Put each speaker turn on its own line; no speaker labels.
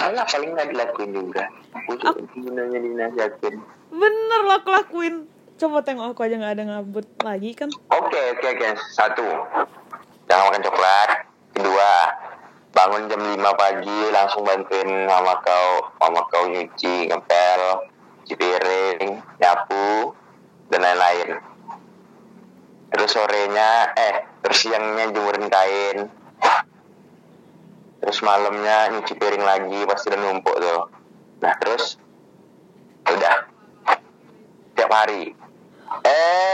Alah paling nggak dilakuin juga. Aku gunanya dinasihatin.
bener lo aku lakuin coba tengok aku aja nggak ada ngabut lagi kan
Oke oke oke. Satu, jangan makan coklat. Kedua, bangun jam 5 pagi langsung bantuin mama kau, mama kau nyuci, ngepel, cuci piring, nyapu, dan lain-lain. Terus sorenya, eh, terus siangnya jemurin kain. Terus malamnya nyuci piring lagi, pasti udah numpuk tuh. Nah terus, udah, tiap hari, day